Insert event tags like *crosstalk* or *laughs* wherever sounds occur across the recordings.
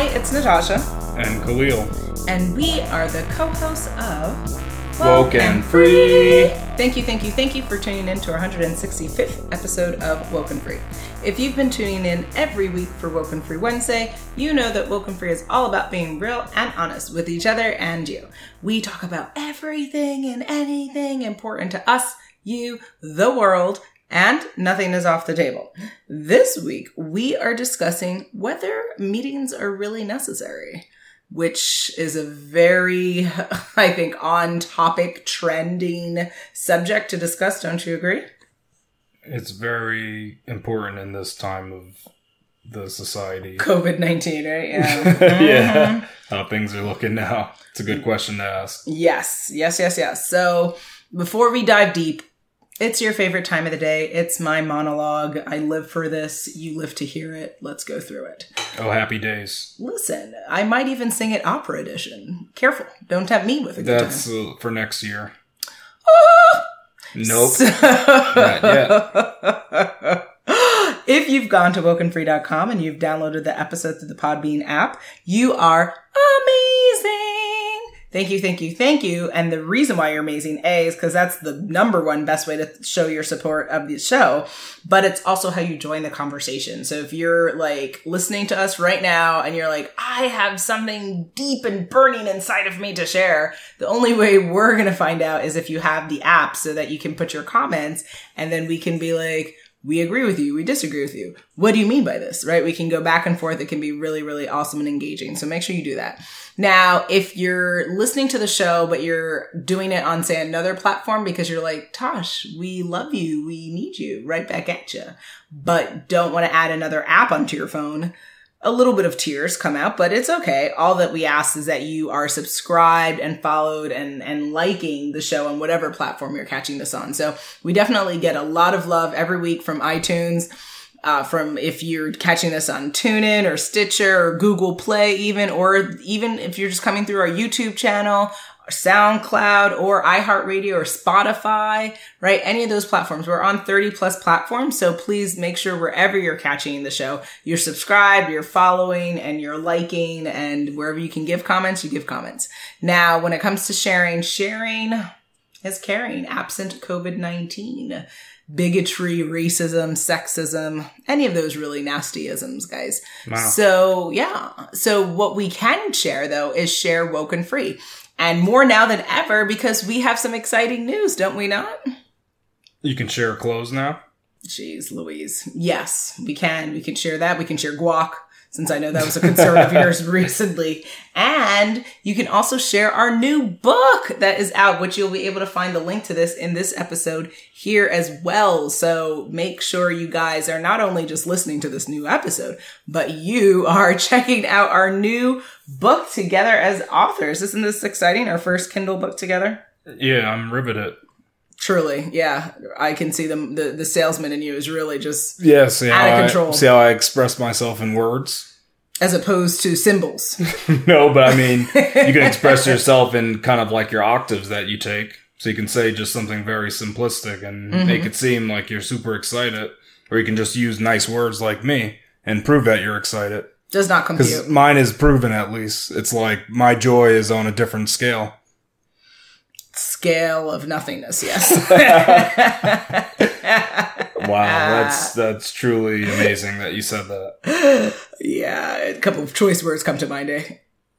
Hi, it's Natasha, and Khalil. and we are the co-hosts of Woke and Free. Thank you, thank you, thank you for tuning in to our 165th episode of Woke and Free. If you've been tuning in every week for Woke and Free Wednesday, you know that Woke and Free is all about being real and honest with each other and you. We talk about everything and anything important to us, you, the world, and nothing is off the table. This week, we are discussing whether meetings are really necessary which is a very, *laughs* I think, on topic, trending subject to discuss. Don't you agree? It's very important in this time of the society. COVID 19, right? Yeah. *laughs* yeah. Mm-hmm. How things are looking now. It's a good question to ask. yes, yes, yes, yes. So before we dive deep, it's your favorite time of the day. It's my monologue. I live for this. You live to hear it. Let's go through it. Oh, happy days. Listen, I might even sing it opera edition. Careful. Don't tempt me with a good That's uh, for next year. Ah! Nope. So- Not yet. *laughs* if you've gone to wokenfree.com and you've downloaded the episode through the Podbean app, you are amazing. Thank you, thank you, thank you. And the reason why you're amazing, A, is because that's the number one best way to show your support of the show, but it's also how you join the conversation. So if you're like listening to us right now and you're like, I have something deep and burning inside of me to share, the only way we're going to find out is if you have the app so that you can put your comments and then we can be like, we agree with you, we disagree with you. What do you mean by this? Right? We can go back and forth. It can be really, really awesome and engaging. So make sure you do that. Now, if you're listening to the show, but you're doing it on, say, another platform because you're like, Tosh, we love you, we need you, right back at you, but don't want to add another app onto your phone, a little bit of tears come out, but it's okay. All that we ask is that you are subscribed and followed and, and liking the show on whatever platform you're catching this on. So we definitely get a lot of love every week from iTunes. Uh, from if you're catching this on TuneIn or Stitcher or Google Play, even, or even if you're just coming through our YouTube channel, or SoundCloud or iHeartRadio or Spotify, right? Any of those platforms. We're on 30 plus platforms. So please make sure wherever you're catching the show, you're subscribed, you're following and you're liking and wherever you can give comments, you give comments. Now, when it comes to sharing, sharing is caring absent COVID-19 bigotry, racism, sexism, any of those really nasty isms, guys. Wow. So yeah. So what we can share though is share woke and free. And more now than ever because we have some exciting news, don't we not? You can share clothes now. Jeez Louise. Yes, we can. We can share that. We can share guac, since I know that was a concern of yours *laughs* recently. And you can also share our new book that is out, which you'll be able to find the link to this in this episode here as well. So make sure you guys are not only just listening to this new episode, but you are *laughs* checking out our new book together as authors. Isn't this exciting? Our first Kindle book together? Yeah, I'm riveted. Truly, yeah. I can see them. The, the salesman in you is really just Yeah, see how, Out of I, control. see how I express myself in words? as opposed to symbols. *laughs* no, but I mean, you can *laughs* express yourself in kind of like your octaves that you take. So you can say just something very simplistic and Mm-hmm. make it seem like you're super excited. Or you can just use nice words like me and prove that you're excited. Does not Because compute. mine is proven at least. It's like my joy is on a different scale. Scale of nothingness, yes. *laughs* *laughs* Wow, that's that's truly amazing that you said that. yeah, a couple of choice words come to mind, eh?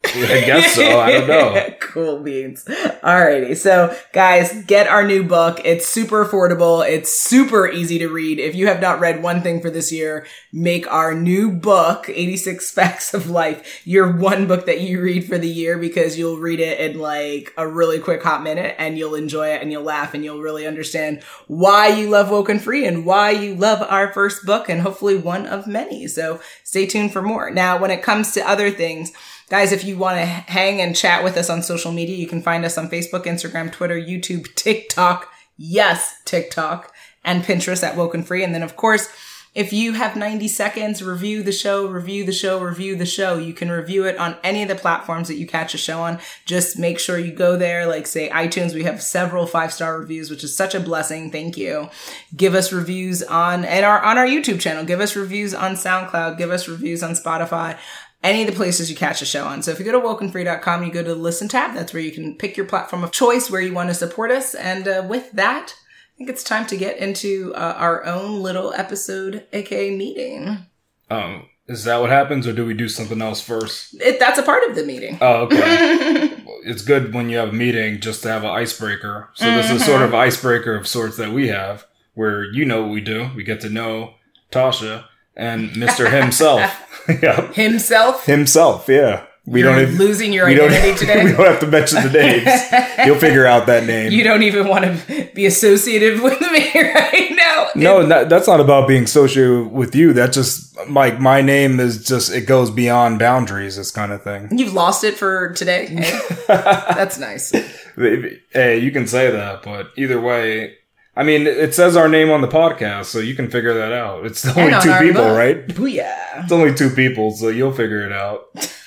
I guess so. I don't know. *laughs* cool beans. Alrighty. So guys, get our new book. It's super affordable. It's super easy to read. If you have not read one thing for this year, make our new book, 86 *laughs* Facts of Life, your one book that you read for the year because you'll read it in like a really quick hot minute and you'll enjoy it and you'll laugh and you'll really understand why you love Woken Free and why you love our first book and hopefully one of many. So stay tuned for more. Now, when it comes to other things, Guys, if you want to hang and chat with us on social media, you can find us on Facebook, Instagram, Twitter, YouTube, TikTok. Yes, TikTok and Pinterest at Woken Free. And then, of course, if you have 90 seconds, review the show, review the show, review the show. You can review it on any of the platforms that you catch a show on. Just make sure you go there, like say iTunes. We have several five star reviews, which is such a blessing. Thank you. Give us reviews on and our on our YouTube channel. Give us reviews on SoundCloud. Give us reviews on Spotify. Any of the places you catch the show on. So if you go to wokenfree.com, you go to the listen tab. That's where you can pick your platform of choice where you want to support us. And uh, with that, I think it's time to get into uh, our own little episode, aka meeting. Um, is that what happens, or do we do something else first? It, that's a part of the meeting. Oh, okay. *laughs* it's good when you have a meeting just to have an icebreaker. So this is sort of icebreaker of sorts that we have, where you know what we do. We get to know Tasha and Mister himself. *laughs* *laughs* yep, Himself. himself. Yeah, we You're don't even, losing your identity *laughs* today. we don't have to mention the names. You'll figure out that name. You don't even want to be associated with me right now. no, that, that's not about being associated with you. That's just like my name is just it goes beyond boundaries. This kind of thing. You've lost it for today. Hey, that's nice. Hey, you can say that, but either way, I mean, it says our name on the podcast, so you can figure that out. It's only two people, book. right? Booyah. It's only two people, so you'll figure it out.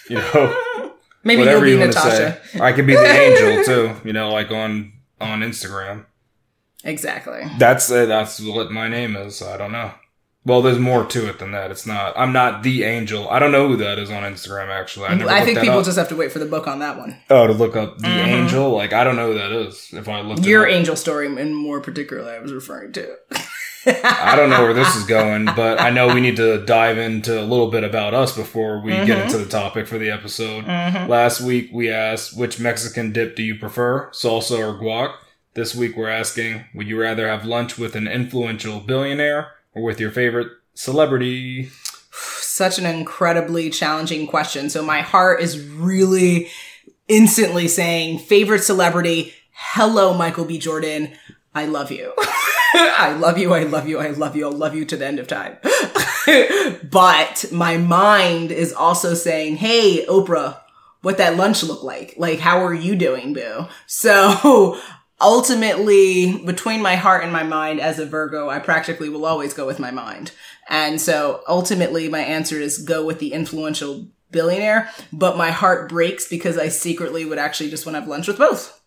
You know, *laughs* Maybe whatever you'll be want to Natasha. say. I could be the angel *laughs* too. You know, like on on Instagram. Exactly. That's uh, that's what my name is. I don't know. Well, there's more to it than that. It's not. I'm not the angel. I don't know who that is on Instagram. Actually, I, never I think people up. just have to wait for the book on that one. oh to look up the mm-hmm. angel. Like I don't know who that is. If I looked, it Your up. angel story, and more particularly, I was referring to. I don't know where this is *laughs* going, but I know we need to dive into a little bit about us before we get mm-hmm. into the topic for the episode. Mm-hmm. Last week we asked which Mexican dip do you prefer, salsa or guac? This week we're asking would you rather have lunch with an influential billionaire with your favorite celebrity? Such an incredibly challenging question. So my heart is really instantly saying favorite celebrity. Hello, Michael B. Jordan. I love you. *laughs* I love you. I love you. I love you. I'll love you to the end of time. *laughs* but my mind is also saying, Hey, Oprah, what that lunch look like? Like, how are you doing, boo? So ultimately, between my heart and my mind as a Virgo, I practically will always go with my mind. And so ultimately, my answer is go with the influential billionaire, but my heart breaks because I secretly would actually just want to have lunch with both.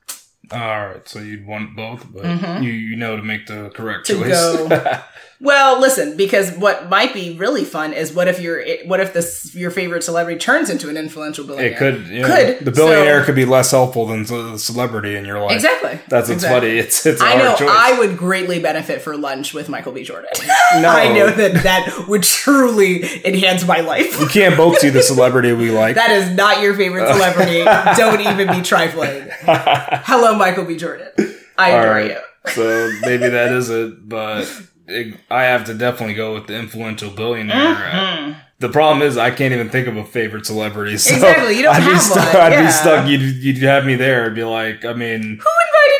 All right, so you'd want both, but you you know to make the correct Mm-hmm. To choice. go. *laughs* Well, listen, because what might be really fun is what if your what if this your favorite celebrity turns into an influential billionaire? it could, you know, Could. the billionaire So- could be less helpful than the celebrity in your life. Exactly. That's what's Exactly. funny. It's it's a I know choice. I would greatly benefit for lunch with Michael B. Jordan. *laughs* No. I know that that would truly enhance my life. We can't both see the celebrity we like. That is not your favorite *laughs* celebrity. Don't even be trifling. *laughs* Hello, Michael B. Jordan. I All adore right. you. so maybe that is it, but I have to definitely go with the influential billionaire. The problem is I can't even think of a favorite celebrity. *laughs* So Mm-hmm. Exactly, you don't I'd be have stuck. one, I'd yeah. be stuck. You'd you'd have me there. I'd be like, I mean, Who invited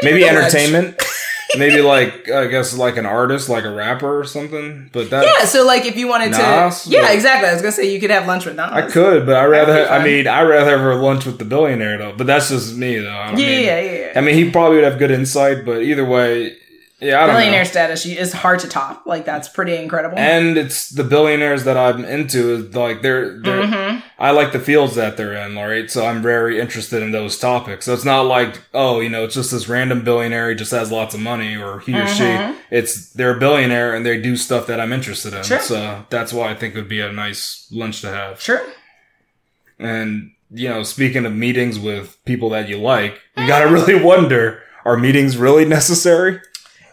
you maybe entertainment. *laughs* maybe like I guess like an artist, like a rapper or something. But that Yeah, so like if you wanted Nas? to, yeah, exactly. I was gonna say you could have lunch with Nas. I could, but I rather. Be I mean, I rather have lunch with the billionaire though. But that's just me though. I Yeah, mean, yeah, yeah, yeah. I mean, he probably would have good insight, but either way, yeah, I don't know. Billionaire status is hard to top. Like that's pretty incredible. and it's the billionaires that I'm into. Like they're, they're Mm-hmm. I like the fields that they're in, all right. So I'm very interested in those topics. So it's not like oh, you know, it's just this random billionaire just has lots of money, or he or Mm-hmm. she. It's they're a billionaire and they do stuff that I'm interested in. Sure. So that's why I think it would be a nice lunch to have. sure. And you know, speaking of meetings with people that you like, you gotta *laughs* really wonder: are meetings really necessary?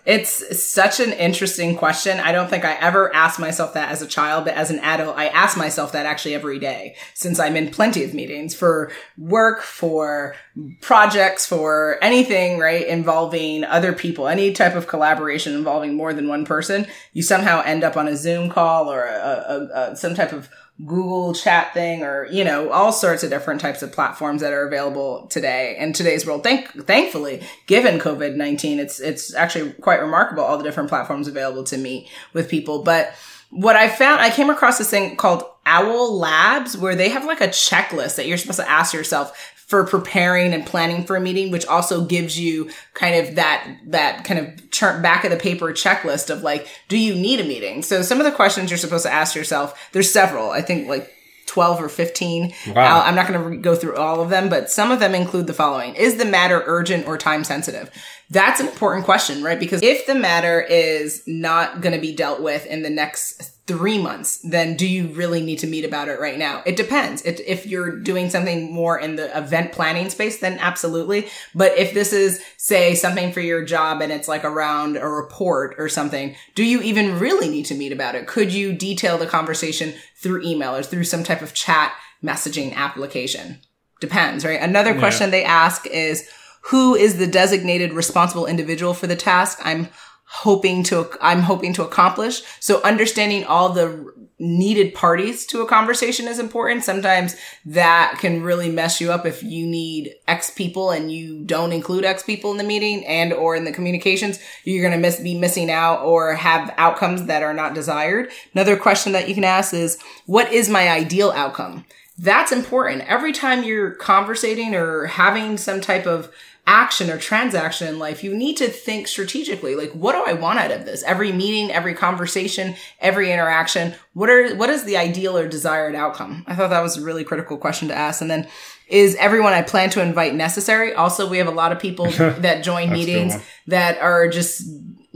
It's such an interesting question. I don't think I ever asked myself that as a child, but as an adult, I ask myself that actually every day since I'm in plenty of meetings for work, for projects, for anything, right? Involving other people, any type of collaboration involving more than one person. You somehow end up on a Zoom call or a, a, a, some type of Google chat thing or, you know, all sorts of different types of platforms that are available today in today's world. Thank, thankfully, given COVID-19, it's, it's actually quite remarkable all the different platforms available to meet with people. But what I found, I came across this thing called Owl Labs where they have like a checklist that you're supposed to ask yourself for preparing and planning for a meeting, which also gives you kind of that, that kind of turn back of the paper checklist of like, do you need a meeting? So some of the questions you're supposed to ask yourself, there's several, I think like 12 or 15. Wow. Uh, I'm not going to re- go through all of them, but some of them include the following. Is the matter urgent or time sensitive? That's an important question, right? Because if the matter is not going to be dealt with in the next three months, then do you really need to meet about it right now? It depends. It, if you're doing something more in the event planning space, then absolutely. But if this is, say, something for your job and it's like around a report or something, do you even really need to meet about it? Could you detail the conversation through email or through some type of chat messaging application? Depends, right? Another question they ask is, who is the designated responsible individual for the task? I'm hoping to I'm hoping to accomplish. So understanding all the needed parties to a conversation is important. Sometimes that can really mess you up if you need X people and you don't include X people in the meeting and or in the communications, you're going to miss be missing out or have outcomes that are not desired. Another question that you can ask is what is my ideal outcome? That's important. Every time you're conversating or having some type of action or transaction in life, you need to think strategically. Like, what do I want out of this? Every meeting, every conversation, every interaction. What are, what is the ideal or desired outcome? I thought that was a really critical question to ask. And then is everyone I plan to invite necessary? Also, we have a lot of people *laughs* that join meetings that are just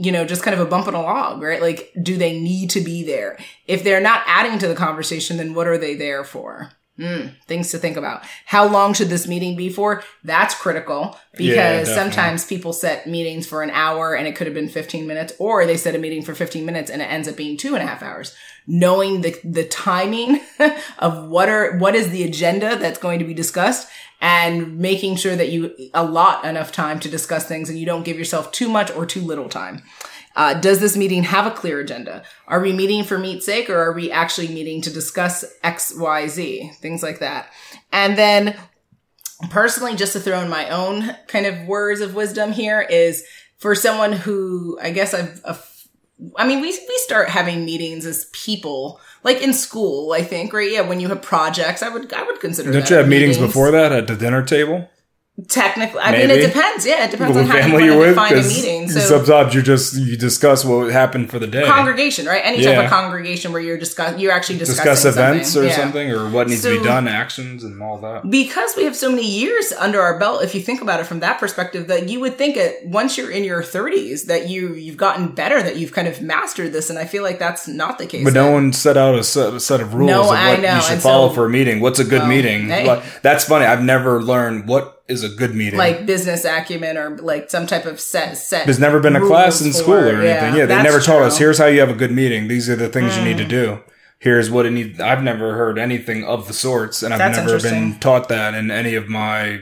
you know, just kind of a bump in a log, right? Like, do they need to be there? If they're not adding to the conversation, then what are they there for? Mm, things to think about. How long should this meeting be for? That's critical because yeah, sometimes people set meetings for an hour and it could have been 15 minutes, or they set a meeting for 15 minutes and it ends up being two and a half hours. Knowing the, the timing *laughs* of what are, what is the agenda that's going to be discussed and making sure that you allot enough time to discuss things and you don't give yourself too much or too little time. Uh, does this meeting have a clear agenda? Are we meeting for meet's sake or are we actually meeting to discuss X, Y, Z? Things like that. And then personally, just to throw in my own kind of words of wisdom here is for someone who I guess I've, I mean, we, we start having meetings as people, like in school, I think, right? Yeah. When you have projects, I would, I would consider Don't you have meetings. meetings before that at the dinner table? Technically, I Maybe. mean, it depends. Yeah, it depends on how family you want to define a meeting. So sometimes you just you discuss what happened for the day. Congregation, right? Any yeah. type of congregation where you're discuss you're actually discussing discuss events something. or yeah. something or what needs so, to be done, actions and all that. Because we have so many years under our belt, if you think about it from that perspective, that you would think it once you're in your 30s that you you've gotten better, that you've kind of mastered this, and I feel like that's not the case. But no one set out a set, a set of rules no, of what you should and follow so, for a meeting. What's a good meeting? Hey. That's funny. I've never learned what is a good meeting. Like business acumen or like some type of set set. There's never been a class in school or anything. Yeah, yeah they never taught us. Here's how you have a good meeting. These are the things mm. you need to mm. do. Here's what it needs. I've never heard anything of the sorts, and I've that's never been taught that in any of my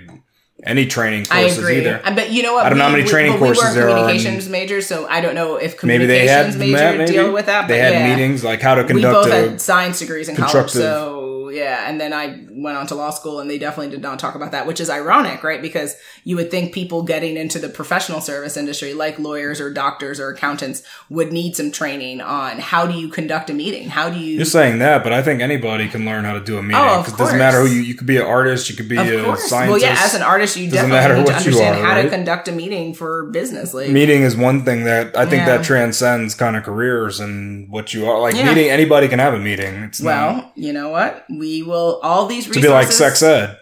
any training courses I agree. either. But you know what? I don't we, know how many training courses we there communications are. majors, so I don't know if communications maybe they had, major deal with that. they had yeah. meetings like how to conduct. We both had science degrees in college, so yeah. And then I went on to law school and they definitely did not talk about that, which is ironic, right? Because you would think people getting into the professional service industry, like lawyers or doctors or accountants, would need some training on how do you conduct a meeting? How do you. You're saying that, but I think anybody can learn how to do a meeting. Oh, it doesn't matter who you, you could be an artist, you could be of a course. scientist. Well, yeah, as an artist, you doesn't definitely need to understand are, how right? to conduct a meeting for business. Like, meeting is one thing that I think yeah. that transcends kind of careers and what you are. Like, yeah. meeting, anybody can have a meeting. It's well, not, you know what? We will all these To be like sex ed.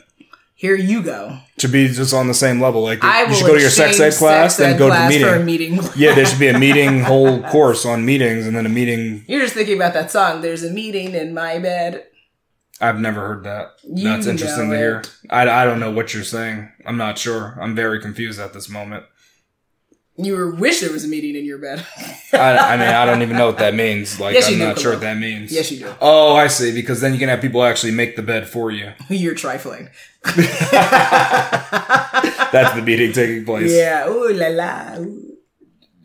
Here you go. To be just on the same level. Like I you should go to your sex ed class, then go to the meeting. meeting. *laughs* yeah, there should be a meeting whole course on meetings and then a meeting. You're just thinking about that song. There's a meeting in my bed. I've never heard that. You That's interesting to hear. I, I don't know what you're saying. I'm not sure. I'm very confused at this moment. You wish there was a meeting in your bed. *laughs* I, I, mean, I don't even know what that means. Like, yes, I'm not sure what that means. Yes, you do. Oh, I see. Because then you can have people actually make the bed for you. *laughs* You're trifling. *laughs* That's the meeting taking place. Yeah. Ooh la la. Ooh.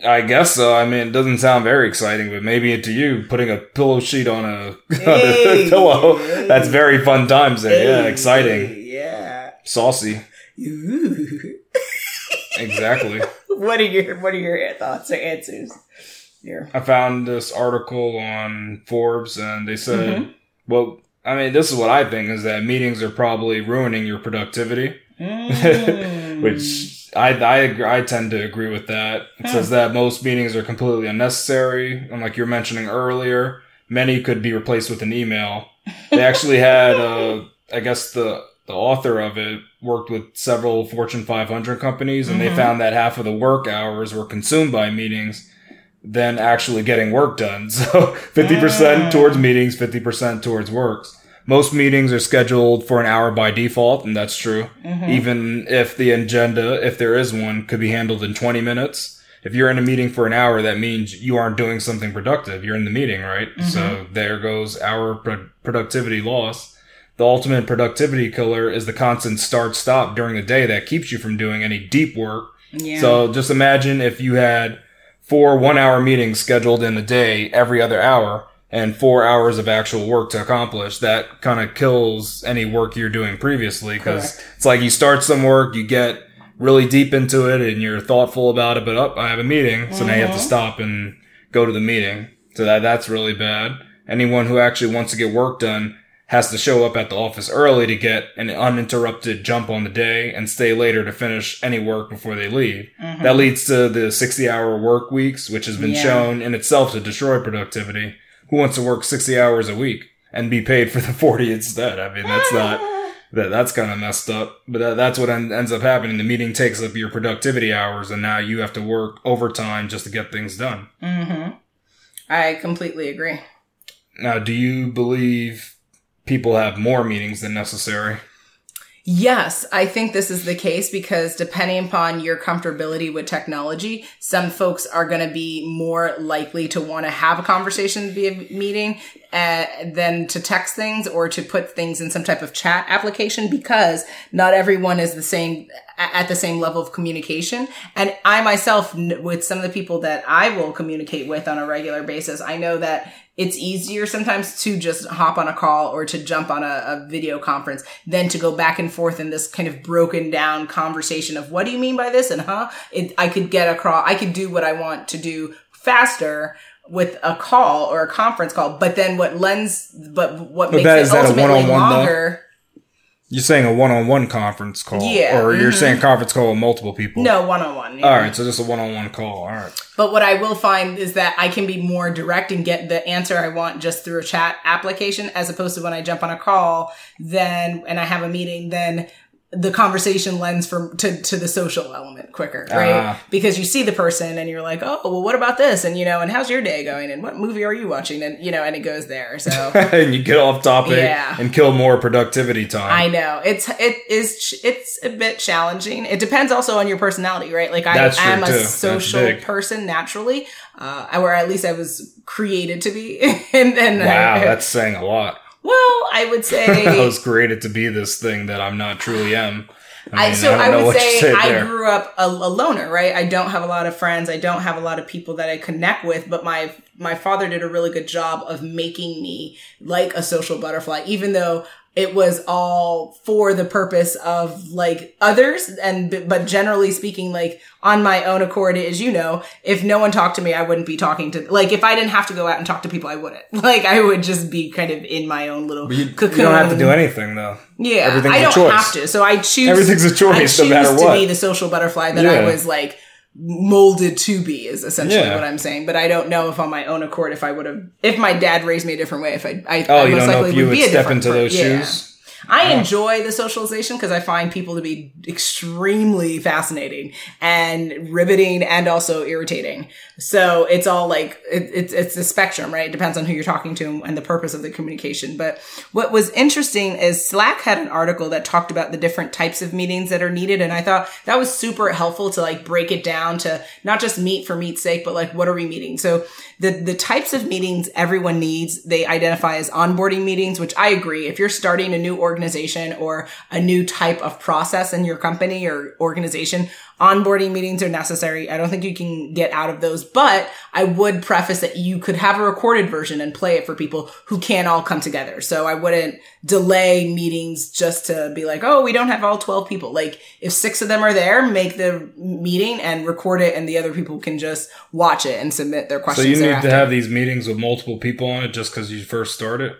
I guess so. I mean, it doesn't sound very exciting, but maybe to you, putting a pillow sheet on a, hey, on a pillow, hey, that's very fun times there. Hey, yeah, exciting. Yeah. Saucy. Exactly *laughs* what are your What are your thoughts or answers here? I found this article on Forbes, and they said, mm-hmm. "Well, I mean, this is what I think is that meetings are probably ruining your productivity." Mm. *laughs* Which I I I tend to agree with that. It hmm. says that most meetings are completely unnecessary, and like you were mentioning earlier, many could be replaced with an email. They actually had, *laughs* uh, I guess the the author of it worked with several Fortune 500 companies, and mm-hmm. they found that half of the work hours were consumed by meetings. than actually getting work done. *laughs* So 50% Mm. towards meetings, 50% towards works. Most meetings are scheduled for an hour by default, and that's true. Mm-hmm. Even if the agenda, if there is one, could be handled in 20 minutes. If you're in a meeting for an hour, that means you aren't doing something productive. You're in the meeting, right? Mm-hmm. So there goes our pro- productivity loss. The ultimate productivity killer is the constant start stop during the day that keeps you from doing any deep work. Yeah. So just imagine if you had four one hour meetings scheduled in a day every other hour and four hours of actual work to accomplish. That kind of kills any work you're doing previously because it's like you start some work, you get really deep into it and you're thoughtful about it, but up, I have a meeting. So now you have to Mhm. stop and go to the meeting. So that, that's really bad. Anyone who actually wants to get work done has to show up at the office early to get an uninterrupted jump on the day and stay later to finish any work before they leave. Mhm. That leads to the 60 hour work weeks, which has been Yeah. shown in itself to destroy productivity. Who wants to work 60 hours a week and be paid for the *laughs* 40 instead? I mean, that's not, *laughs* that, that's kind of messed up. But that, that's what en- ends up happening. The meeting takes up your productivity hours and now you have to work overtime just to get things done. Mm-hmm. I completely agree. Now, do you believe people have more meetings than necessary? Yes, I think this is the case because depending upon your comfortability with technology, some folks are going to be more likely to want to have a conversation via meeting uh, than to text things or to put things in some type of chat application because not everyone is the same at the same level of communication. And I myself, with some of the people that I will communicate with on a regular basis, I know that it's easier sometimes to just hop on a call or to jump on a, a video conference than to go back and forth in this kind of broken down conversation of what do you mean by this and huh it, i could get across i could do what i want to do faster with a call or a conference call but then what lends but what But makes that- it is that a ultimately one-on-one, though? You're saying a one-on-one conference call, Yeah, or you're mhm. saying conference call with multiple people. no one-on-one All right, so just a one-on-one call. All right. But what I will find is that I can be more direct and get the answer I want just through a chat application as opposed to when I jump on a call, then, and I have a meeting, then the conversation lends from to, to the social element quicker, right? Ah. Because you see the person and you're like, oh, well, what about this? And you know, and how's your day going? And what movie are you watching? And you know, and it goes there. So *laughs* and you get off topic Yeah. and kill more productivity time. I know it's it is it's a bit challenging. It depends also on your personality, right? Like I am a social person naturally, uh, or at least I was created to be. *laughs* and then wow, I, that's saying a lot. Well, I would say *laughs* I was created to be this thing that I'm not truly am. I, mean, so don't I, would say I there. grew up a, a loner, right? I don't have a lot of friends. I don't have a lot of people that I connect with. But my my father did a really good job of making me like a social butterfly, even though it was all for the purpose of like others. And but generally speaking, like on my own accord, as you know, if no one talked to me, I wouldn't be talking to. Like if I didn't have to go out and talk to people, I wouldn't. *laughs* Like I would just be kind of in my own little you, you cocoon. don't have to do anything though. Yeah, Everything's I a don't choice. have to. So I choose. Everything's a choice, I no choose matter to be the social butterfly that Yeah. I was like molded to be. Is essentially Yeah. what I'm saying. But I don't know if on my own accord, if I would have, if my dad raised me a different way, if I, I, Oh, I you most likely if you would be a step different into per- those yeah. shoes. I enjoy the socialization because I find people to be extremely fascinating and riveting and also irritating. So it's all like it, it's it's a spectrum, right? It depends on who you're talking to and the purpose of the communication. But what was interesting is Slack had an article that talked about the different types of meetings that are needed, and I thought that was super helpful to like break it down to not just meet for meet's sake, but like what are we meeting? So the the types of meetings everyone needs they identify as onboarding meetings, which I agree. If you're starting a new organization or a new type of process in your company or organization, onboarding meetings are necessary. I don't think you can get out of those, but I would preface that you could have a recorded version and play it for people who can't all come together. So I wouldn't delay meetings just to be like, oh, we don't have all 12 people. Like if six of them are there, make the meeting and record it and the other people can just watch it and submit their questions. So you need thereafter. to have these meetings with multiple people on it just because you first started.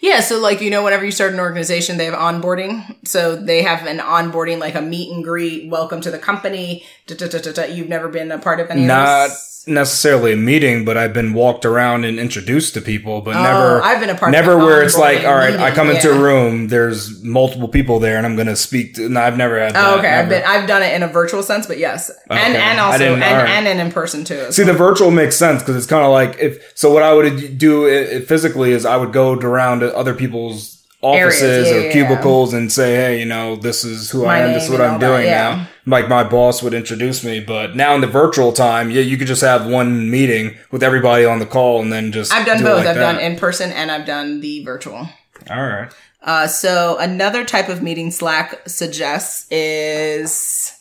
Yeah, so like you know, whenever you start an organization, they have onboarding. So they have an onboarding, like a meet and greet, welcome to the company. Da, da, da, da, da. You've never been a part of any Not of? Necessarily a meeting, but I've been walked around and introduced to people, but Oh, never. I've been a part Never where it's like, all right, I meeting, come into yeah. a room, there's multiple people there, and I'm going to speak. To, no, I've never had. Oh, that, Oh, okay. I've been I've done it in a virtual sense, but yes, and Okay. and I also and, alright. and, and in person too. See, the virtual makes sense because it's kind of like if. So what I would do i- i- physically is I would go around to other people's offices yeah, or yeah, cubicles and say, hey, you know, this is who My I am. This is what I'm that, doing yeah. now. Like my boss would introduce me, but now in the virtual time, yeah, you could just have one meeting with everybody on the call and then just. I've done do both. like I've that. done in person and I've done the virtual. All right. Uh, so another type of meeting Slack suggests is,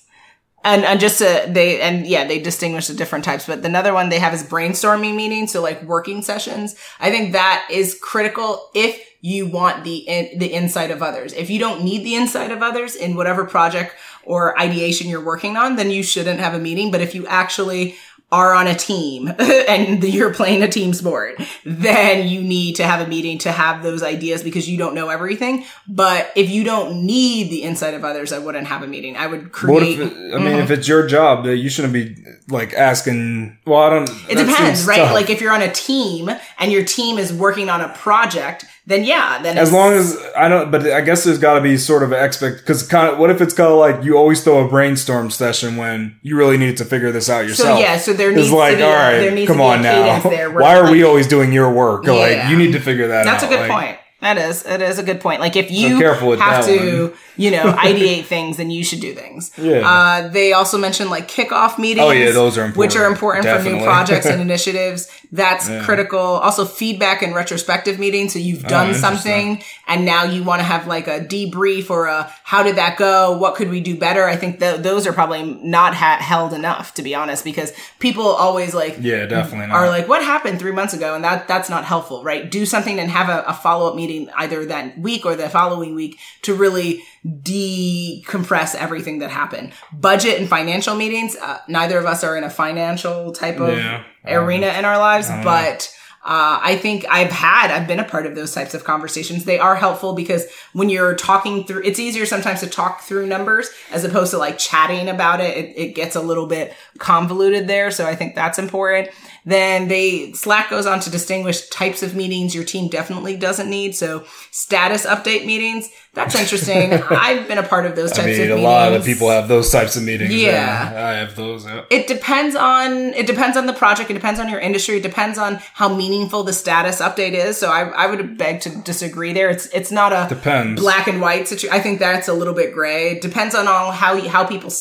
and and just to, they and yeah they distinguish the different types. But another one they have is brainstorming meetings, so like working sessions. I think that is critical if you want the in, the insight of others. If you don't need the insight of others in whatever project or ideation you're working on, then you shouldn't have a meeting. But if you actually are on a team *laughs* and you're playing a team sport, then you need to have a meeting to have those ideas because you don't know everything. But if you don't need the insight of others, I wouldn't have a meeting. I would What if, create. it, I mean, mm-hmm. if it's your job, that you shouldn't be like asking. Well, I don't. it depends, right? tough. Like if you're on a team and your team is working on a project, then yeah, then As long as I don't, but I guess there's got to be sort of an expect because kind of what if it's kind of like you always throw a brainstorm session when you really need to figure this out yourself. So yeah, so there needs to like, be all a- right, there needs come to be a on now. there Why are we always doing your work? Like you need to figure that That's out. That's a good Like, point. That is, it is a good point. Like if you with have to, you know, *laughs* ideate things, then you should do things. Yeah. Uh, they also mentioned like kickoff meetings. Oh, yeah, those are Which are important important. for new projects and *laughs* initiatives. That's critical. Also feedback and retrospective meetings. So you've done Oh, something and now you want to have like a debrief or a, how did that go? What could we do better? I think th- those are probably not ha- held enough, to be honest, because people always like, Yeah, definitely not. are like, what happened three months ago? And that that's not helpful, right? Do something and have a, a follow up meeting either that week or the following week to really decompress everything that happened. Budget and financial meetings. Uh, neither of us are in a financial type of Yeah. arena in our lives, but. Uh, I think I've had, I've been a part of those types of conversations. They are helpful because when you're talking through, it's easier sometimes to talk through numbers as opposed to like chatting about it. It, it gets a little bit convoluted there. So I think that's important. Then they, Slack goes on to distinguish types of meetings your team definitely doesn't need. So status update meetings. That's interesting. *laughs* I've been a part of those I types mean, of meetings. a lot of people have those types of meetings. Yeah. I have those. Yeah. It depends on it depends on the project. It depends on your industry. It depends on how meaningful the status update is. So I, I would beg to disagree there. It's it's not a Depends. black and white situation. I think that's a little bit gray. It depends on all how how people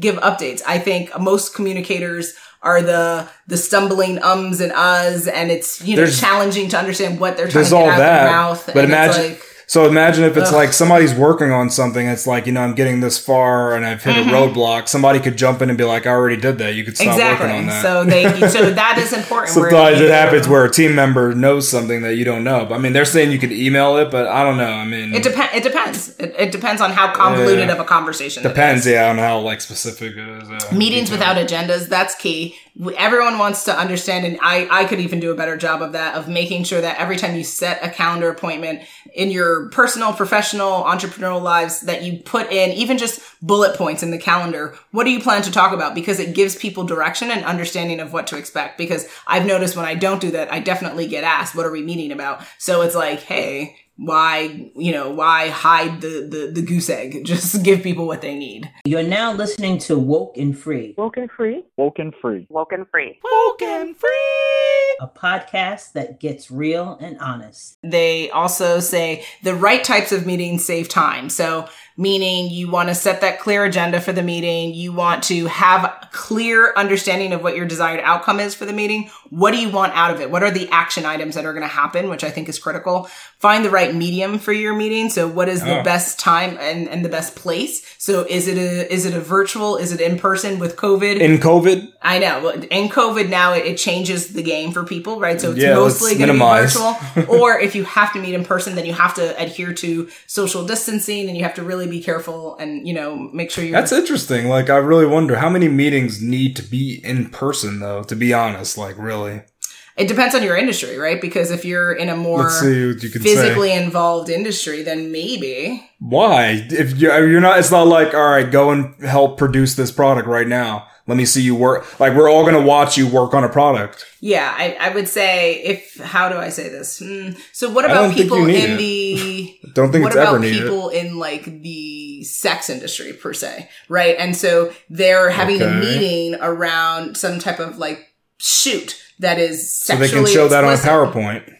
give updates. I think most communicators are the the stumbling ums and uhs, and it's you know There's- challenging to understand what they're trying to get out that, their mouth. but and it's imagine. like, so imagine if it's like somebody's working on something. It's like you know I'm getting this far and I've hit Mm-hmm. a roadblock. Somebody could jump in and be like, "I already did that. You could stop exactly. working on that." So they *laughs* so that is important. Sometimes it happens where a team member knows something that you don't know. But I mean, they're saying you could email it, but I don't know. I mean, It depends. It depends. It, it depends on how convoluted Yeah. of a conversation. it depends, is. yeah, on how like specific it is. yeah. Meetings without agendas. That's key. Everyone wants to understand, and I, I could even do a better job of that, of making sure that every time you set a calendar appointment in your personal, professional, entrepreneurial lives, that you put in even just bullet points in the calendar. What do you plan to talk about? Because it gives people direction and understanding of what to expect. Because I've noticed when I don't do that, I definitely get asked, what are we meeting about? So it's like, hey, why, you know, why hide the, the, the goose egg? *laughs* Just give people what they need. You're now listening to Woke and Free, woke and free. woke and free. woke and free. woke and free. a podcast that gets real and honest. They also say the right types of meetings save time. So, meaning you want to set that clear agenda for the meeting. You want to have a clear understanding of what your desired outcome is for the meeting. What do you want out of it? What are the action items that are going to happen, which I think is critical. Find the right medium for your meeting. So, what is the Oh. best time and, and the best place? So, is it a is it a virtual? Is it in person with COVID? in COVID. I know. In COVID now, it, it changes the game for people, right? So it's Yeah, mostly going to be virtual. *laughs* or if you have to meet in person, then you have to adhere to social distancing and you have to really be careful and, you know, make sure you're. That's interesting. Like, I really wonder how many meetings need to be in person, though. To be honest, like, really. It depends on your industry, right? Because if you're in a more Let's see what you can physically say. involved industry, then maybe. Why? If you're, you're not, it's not like, all right, go and help produce this product right now. Let me see you work. Like we're all going to watch you work on a product. Yeah, I, I would say if how do I say this? Hmm. So what about people in it. the *laughs* Don't think what it's ever about needed. people in like the sex industry per se, right? And so they're having a meeting around some type of like shoot that is So sexually they can show that on. PowerPoint.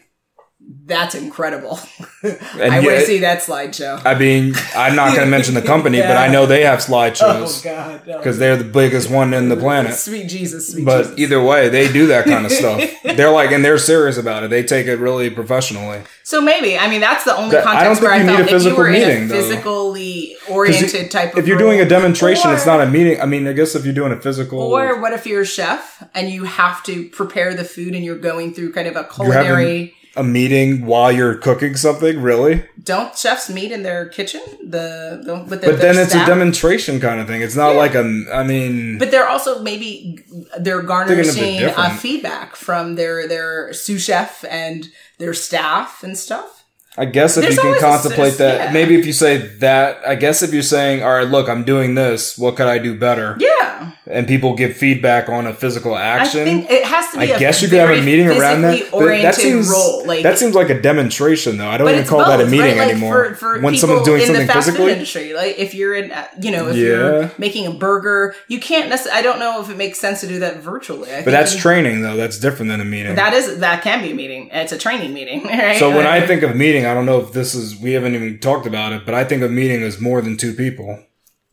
That's incredible. *laughs* I want to see that slideshow. I mean, I'm not going to mention the company, but I know they have *laughs* Oh slideshows because oh, they're the biggest one in the planet. Sweet Jesus, sweet But Jesus. either way, they do that kind of stuff. *laughs* They're like, and they're serious about it. They take it really professionally. So maybe I mean that's the only That- I don't context where I you need felt a if you physical were meeting, in a physically oriented type of If you're doing a demonstration, it's not a meeting. I mean, I guess if you're doing a physical, Or what if you're a chef and you have to prepare the food and you're going through kind of a culinary? A meeting while you're cooking something, really? Don't chefs meet in their kitchen? The, the with the, But then it's a demonstration kind of thing. It's not Yeah. like a. I mean, But they're also maybe they're garnering uh, feedback from their their sous chef and their staff and stuff. I guess if There's you can contemplate sis- that, yeah. maybe if you say that, I guess if you're saying, all right, look, I'm doing this, what could I do better? Yeah, And people give feedback on a physical action. I think it has to be. I a guess you could have a meeting around that. physically But Oriented that seems role, like that seems like a demonstration, though. I don't even call that a meeting right? Like, anymore. For, for when someone's doing in something the fast food physically, industry, like if you're in, uh, you know, if Yeah. you're making a burger, you can't necessarily. I don't know if it makes sense to do that virtually. I but that's you- training, though. That's different than a meeting. that is that can be a meeting. It's a training meeting, *laughs* right? so when I think of meeting, I don't know if this is we haven't even talked about it, but I think a meeting is more than two people.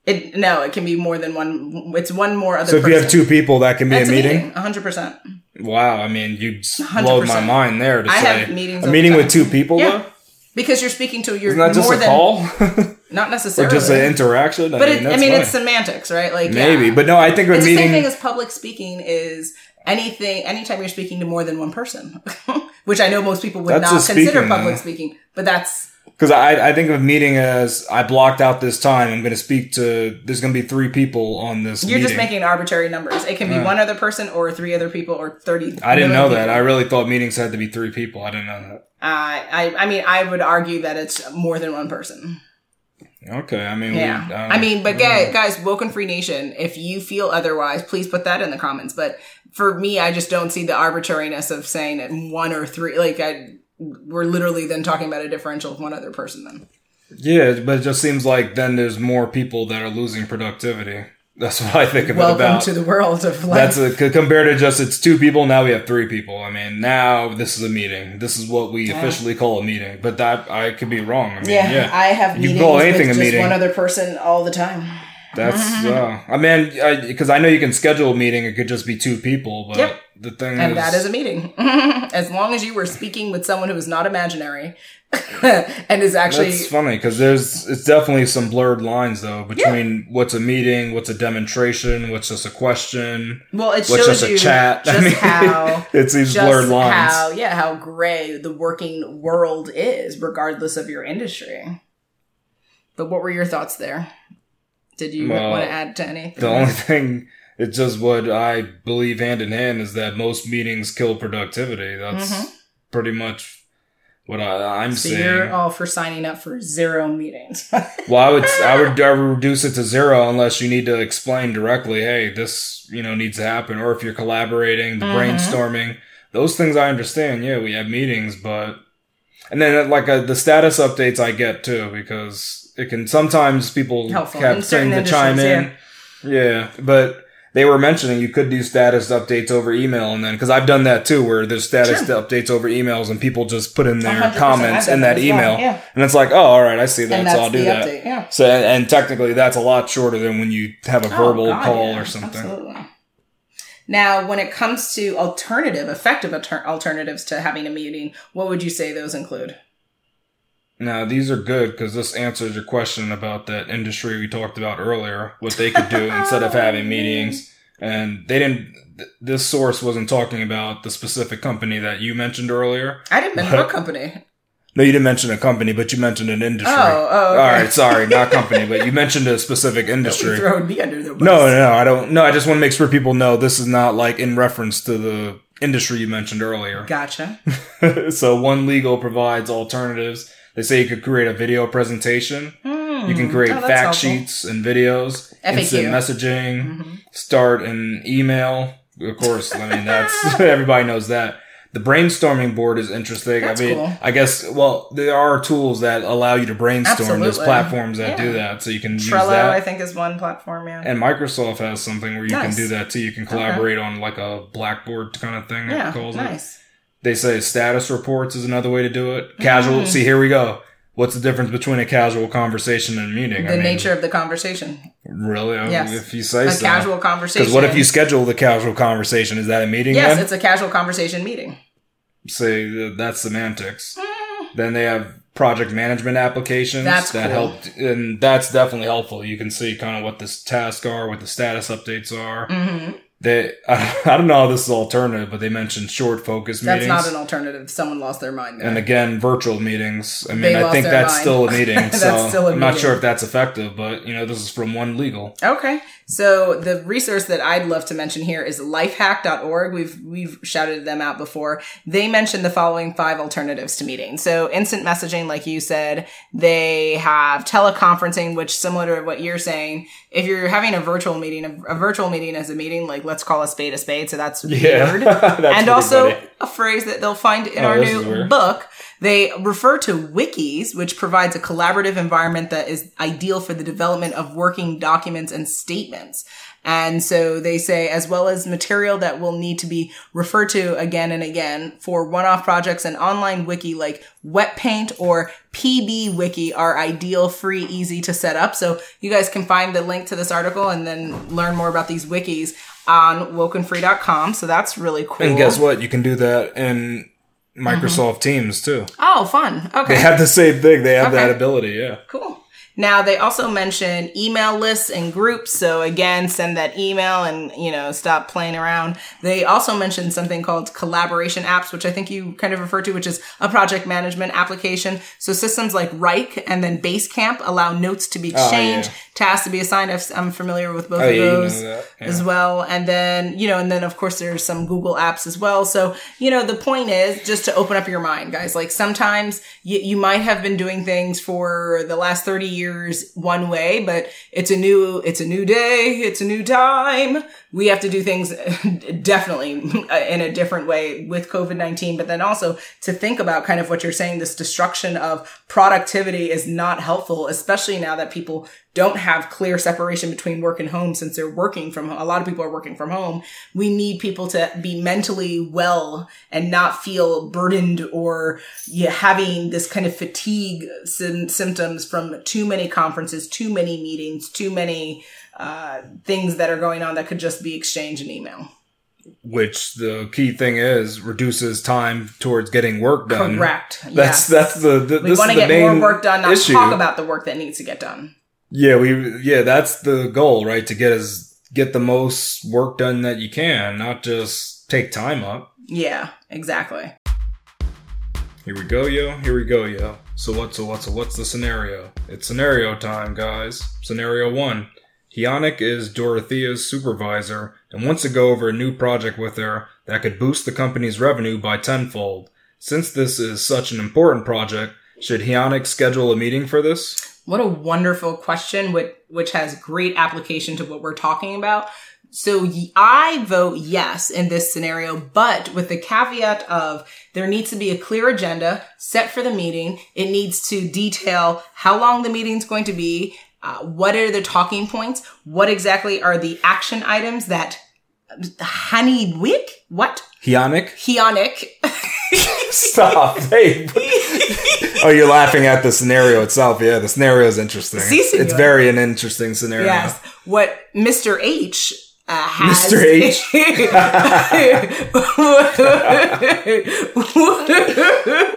it, no, it can be more than one. It's one more other. So if you have two people, that can be That's a meeting. hundred percent. Wow, I mean, you blowed my mind there to I say have meetings a meeting with two people. Yeah. though? Because you're speaking to your that just more a than call *laughs* not or necessarily just an interaction? But it, I mean, it's semantics, right? Like maybe, yeah. but no, I think a it's the meeting. same thing as public speaking is anything anytime you're speaking to more than one person *laughs* which i know most people would That's not consider speaking, public speaking but that's Because I, I think of meeting as I blocked out this time. I'm going to speak to. There's going to be three people on this. you're just making arbitrary numbers it can be Yeah. one other person or three other people or 30 I didn't know that. I really thought meetings had to be three people. I didn't know that. Uh, I, I mean, I would argue that it's more than one person. Okay, I mean, Yeah. um, I mean, but guys, guys, Woken Free Nation, if you feel otherwise, please put that in the comments. But for me, I just don't see the arbitrariness of saying that one or three, like, I, we're literally then talking about a differential of one other person then. yeah, but it just seems like then there's more people that are losing productivity. That's *laughs* what I think of Welcome about. to the world of life. That's a, compared to just it's two people. Now we have three people. I mean, now this is a meeting. This is what we officially call a meeting. But that I could be wrong. I mean, yeah, yeah, I have You meetings call anything with a meeting. one other person all the time. That's *laughs* uh, I mean, because I, know you can schedule a meeting. It could just be two people, but Yep. the thing is And is, that is a meeting. *laughs* as long as you were speaking with someone who is not imaginary *laughs* and is actually that's funny because there's it's definitely some blurred lines though between what's a meeting, what's a demonstration, what's just a question, well, it what's shows just you a chat. just I mean, how it's these blurred lines. how yeah how gray the working world is regardless of your industry but what were your thoughts there did you Well, want to add to anything The only thing, it's just what I believe hand in hand is that most meetings kill productivity. That's Mhm. pretty much what I, I'm so saying. you're all for signing up for zero meetings *laughs* Well, I would I would I would reduce it to zero unless you need to explain directly. Hey, this you know needs to happen, or if you're collaborating, the Mhm. brainstorming, those things I understand. Yeah, we have meetings, but and then like uh, the status updates I get too because it can sometimes people Helpful. have things to chime in. industries, Yeah, but. They were mentioning you could do status updates over email, and then because I've done that too, where there's status Sure. updates over emails, and people just put in their comments in that as well, email, yeah. and it's like, oh, all right, I see that, so I'll do that. update yeah So, and, technically, that's a lot shorter than when you have a oh, verbal Oh, God, call yeah, or something. Absolutely. Now, when it comes to alternative, effective alter- alternatives to having a meeting, what would you say those include? Now, these are good because this answers your question about that industry we talked about earlier, what they could do instead of having meetings. And they didn't, th- this source wasn't talking about the specific company that you mentioned earlier. I didn't mention what company. No, you didn't mention a company, but you mentioned an industry. Oh, oh, okay. All right, sorry, not company, but you mentioned a specific *laughs* industry. Throwing me under the bus. No, no, no, I don't. No, I just want to make sure people know this is not like in reference to the industry you mentioned earlier. Gotcha. *laughs* so one legal provides alternatives. They say you could create a video presentation. Hmm. You can create Oh, fact helpful. sheets and videos, FAQ. instant messaging, Mhm. start an email. Of course, I mean that's *laughs* *laughs* everybody knows that. The brainstorming board is interesting. That's I mean, cool. I guess well, there are tools that allow you to brainstorm. There's platforms that do that, so you can use that. I think, is one platform. Yeah. and Microsoft has something where you Nice. can do that too. You can collaborate on like a Blackboard kind of thing. yeah. calls it. They say status reports is another way to do it. Casual. Mm. See, here we go. What's the difference between a casual conversation and a meeting? The nature of the conversation. Really? I- Yes. If you say A so. casual conversation. Because what if you schedule the casual conversation? Is that a meeting? Yes, then? it's a casual conversation meeting. say th- that's semantics. Then they have project management applications That's that cool. help, and that's definitely helpful. You can see kind of what the tasks are, what the status updates are. hmm They, *laughs* I, don't know how this is alternative, but they mentioned short focus That's meetings. not an alternative. Someone lost their mind there. and again, virtual meetings. I mean, They I think that's mind. still a meeting. That's so still a I'm not sure if that's effective, but you know, this is from one legal. Okay. So the resource that I'd love to mention here is lifehack.org. We've we've shouted them out before. They mentioned the following five alternatives to meeting. So instant messaging, like you said, they have teleconferencing, which similar to what you're saying, if you're having a virtual meeting, a, a virtual meeting is a meeting, like let's call a spade a spade. So that's *laughs* weird. That's and also funny. a phrase that they'll find in Oh, our new book. They refer to wikis, which provides a collaborative environment that is ideal for the development of working documents and statements. And so they say, as well as material that will need to be referred to again and again for one-off projects, an online wiki like Wet Paint or PB Wiki are ideal, free, easy to set up. So you guys can find the link to this article and then learn more about these wikis on wokenfree.com. So that's really cool. And guess what? You can do that in Microsoft mm-hmm. Teams too. Oh, fun. Okay. They have the same thing. They have that ability. Yeah. Cool. Now they also mention email lists and groups. So again, send that email and, you know, stop playing around. They also mentioned something called collaboration apps, which I think you kind of refer to, which is a project management application. So systems like Wrike and then Basecamp allow notes to be Oh, exchanged, yeah. tasks to be assigned. I'm familiar with both Oh, of yeah, you know those that. Yeah. as well. And then, you know, and then of course there's some Google apps as well. So, you know, the point is just to open up your mind, guys. Like sometimes you, you might have been doing things for the last 30 years one way, but it's a new, it's a new day. It's a new time. We have to do things *laughs* definitely in a different way with COVID-19, but then also to think about kind of what you're saying, this destruction of productivity is not helpful, especially now that people don't have clear separation between work and home since they're working from home. A lot of people are working from home. We need people to be mentally well and not feel burdened or yeah, having this kind of fatigue sym- symptoms from too many conferences, too many meetings, too many uh, things that are going on that could just be exchange in email. Which the key thing is reduces time towards getting work done. Correct. That's yes. that's the, the we want to the get more main work done, not issue. talk about the work that needs to get done. Yeah, we yeah, that's the goal, right? To get as get the most work done that you can, not just take time up. Yeah, exactly. Here we go, yo. Here we go, yo. So what? So what? So what's the scenario? It's scenario time, guys. Scenario one. Hionic is Dorothea's supervisor and wants to go over a new project with her that could boost the company's revenue by tenfold. Since this is such an important project, should Hionic schedule a meeting for this? What a wonderful question, which, which has great application to what we're talking about. So I vote yes in this scenario, but with the caveat of there needs to be a clear agenda set for the meeting. It needs to detail how long the meeting's going to be, uh, what are the talking points, what exactly are the action items that Honey Wick, what? Hionic? Hionic. *laughs* Stop. Hey. oh, you're laughing at the scenario itself. Yeah, the scenario is interesting. Si, it's, very an interesting scenario. Yes. What Mr. H uh, has. Mr. H?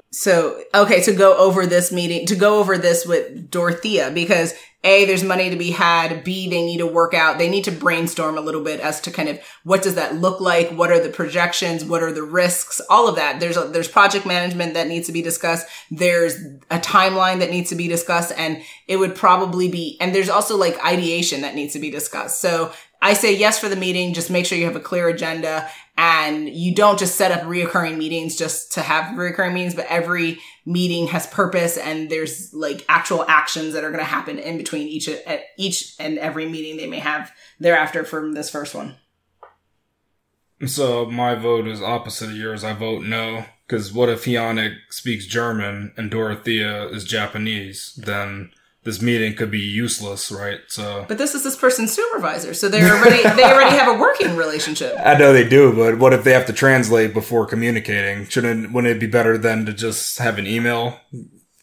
*laughs* so, okay, to go over this meeting, to go over this with Dorothea, because A, there's money to be had. B, they need to work out. They need to brainstorm a little bit as to kind of what does that look like? What are the projections? What are the risks? All of that. There's a, there's project management that needs to be discussed. There's a timeline that needs to be discussed and it would probably be, and there's also like ideation that needs to be discussed. So I say yes for the meeting. Just make sure you have a clear agenda and you don't just set up reoccurring meetings just to have reoccurring meetings, but every meeting has purpose and there's like actual actions that are going to happen in between each each and every meeting they may have thereafter from this first one. So my vote is opposite of yours. I vote no. Because what if Hyunik speaks German and Dorothea is Japanese? Then this meeting could be useless, right? So But this is this person's supervisor, so they're already they already have a working relationship. *laughs* I know they do, but what if they have to translate before communicating? Shouldn't wouldn't it be better then to just have an email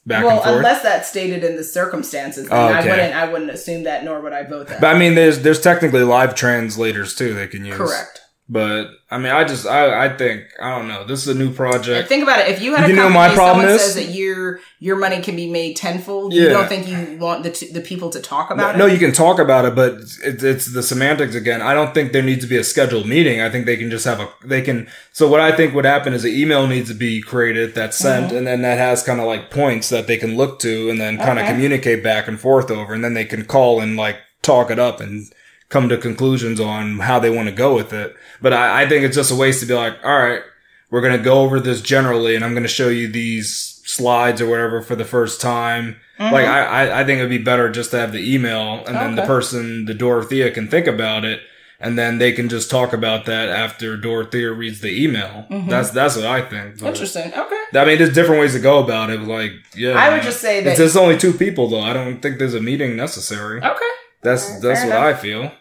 back well, and forth? unless that's stated in the circumstances, then Oh, I wouldn't I wouldn't assume that, nor would I vote that. but I mean, there's there's technically live translators too they can use. Correct. But I mean, I just I I think I don't know. This is a new project. think about it. If you had a You know company, my problem is? says that your your money can be made tenfold. You don't think you want the t- the people to talk about no, it? No, you can talk about it, but it's, it's the semantics again. I don't think there needs to be a scheduled meeting. I think they can just have a, they can, so what I think would happen is an email needs to be created that's sent Mm-hmm. and then that has kind of like points that they can look to and then kind of Okay. communicate back and forth over and then they can call and like talk it up and come to conclusions on how they want to go with it. But I, I think it's just a waste to be like, all right, we're going to go over this generally and I'm going to show you these slides or whatever for the first time. Mm-hmm. Like, I, I, think it'd be better just to have the email and then the person, the Dorothea can think about it and then they can just talk about that after Dorothea reads the email. Mm-hmm. That's, that's what I think. But- Interesting. Okay. I mean, there's different ways to go about it. Like, yeah. I would just say that- It's just only two people though. I don't think there's a meeting necessary. Okay. That's Fair that's what enough. I feel.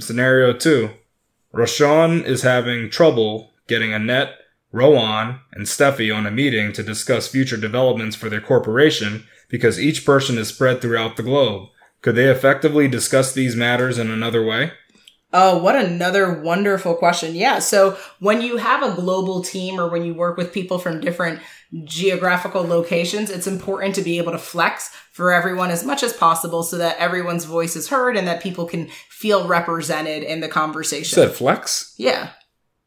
Scenario two. Roshan is having trouble getting Annette, Rowan, and Steffi on a meeting to discuss future developments for their corporation because each person is spread throughout the globe. Could they effectively discuss these matters in another way? Oh, what another wonderful question. Yeah. So when you have a global team or when you work with people from different geographical locations, it's important to be able to flex for everyone as much as possible so that everyone's voice is heard and that people can feel represented in the You conversation. said flex? yeah.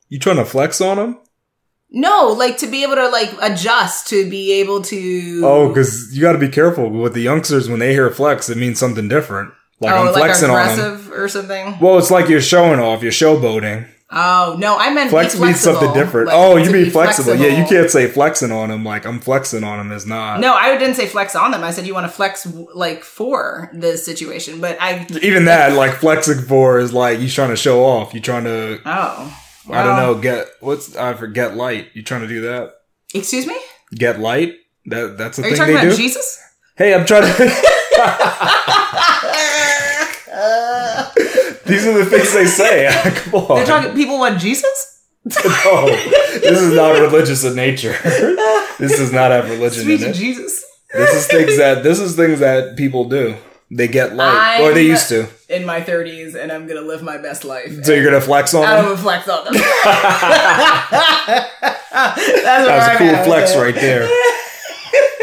You trying to flex on them? No, like to be able to like adjust to be able to Oh, because you got to be careful with the youngsters when they hear flex, it means something different. Like oh, I'm flexing on them. or something. Well, it's like you're showing off, you're showboating. Oh no, I meant Flex be means something different. like, oh, you be mean flexible. Yeah, you can't say flexing on them like I'm flexing on them is not. No, I didn't say flex on them. I said you want to flex like for the situation, but I Even that, like flexing for is like you trying to show off. You trying to, oh I don't know, get what's I forget light. You trying to do that? Excuse me? Get light. That that's the Are you thing talking they about do. Jesus? hey, I'm trying to. *laughs* These are the things they say. *laughs* Come on. They're talking. People want Jesus. *laughs* no, this is not religious in nature. *laughs* This does not have religion Speak in it. Jesus. This is things that this is things that people do. They get light, or they used to. In my thirties, and I'm gonna live my best life. So you're gonna flex on them? I'm gonna flex on them. That's That was a I'm cool flex right there.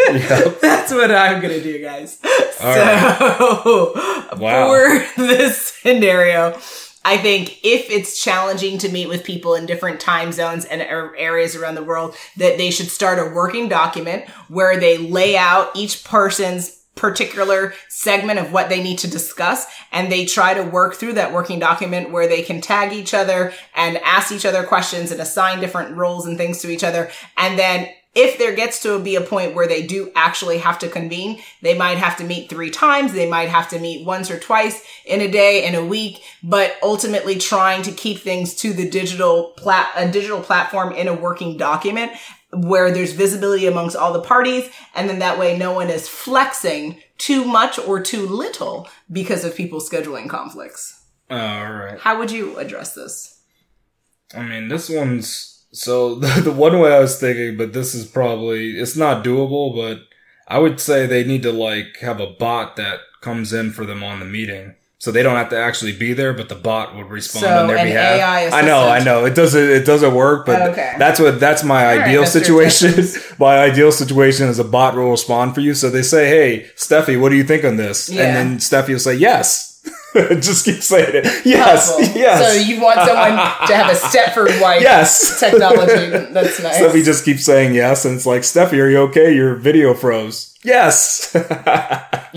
*laughs* Yep. That's what I'm gonna do, guys. All so *laughs* Wow. for *laughs* this scenario, I think if it's challenging to meet with people in different time zones and areas around the world, that they should start a working document where they lay out each person's particular segment of what they need to discuss and they try to work through that working document where they can tag each other and ask each other questions and assign different roles and things to each other and then if there gets to be a point where they do actually have to convene, they might have to meet three times. They might have to meet once or twice in a day, in a week, but ultimately trying to keep things to the digital plat, a digital platform in a working document where there's visibility amongst all the parties. And then that way no one is flexing too much or too little because of people scheduling conflicts. All right. How would you address this? I mean, this one's so *laughs* the, the one way I was thinking, but this is probably it's not doable. But I would say they need to like have a bot that comes in for them on the meeting. So they don't have to actually be there, but the bot would respond So, on their an behalf. AI I know, I know. It doesn't it doesn't work, but Okay. that's what that's my All right, ideal Mr. situation. *laughs* My ideal situation is a bot will respond for you. So they say, "Hey, Steffi, what do you think on this?" Yeah. And then Steffi will say, "Yes." *laughs* Just keep saying it. Yes, yes. So you want someone to have a *laughs* Stepford wife yes. technology. *laughs* That's nice. Steffi just keeps saying yes, and it's like, Steffi, are you okay? Your video froze. Yes.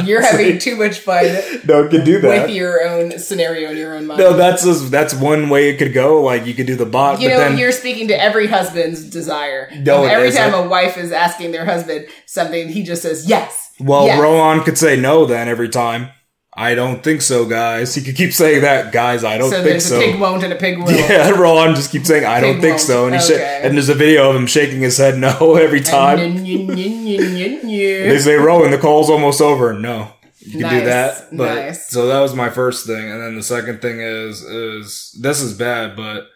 You're having too much fun no, can do that. with your own scenario in your own mind. no, that's just, that's one way it could go. Like you could do the bot, you but know, then you're speaking to every husband's desire. No, every isn't. time a wife is asking their husband something, he just says yes. well, yes. Rowan could say no then every time. I don't think so, guys. He could keep saying that, guys. I don't think So think there's a pig won't and a pig will. Yeah, *laughs* Rowan just keeps saying, "I don't think won't. so," and he sh- and there's a video of him shaking his head *laughs* no every time. They say, Rowan, the call's almost over. No. You can do that. But nice. so that was my first thing. And then the second thing is is this is bad, but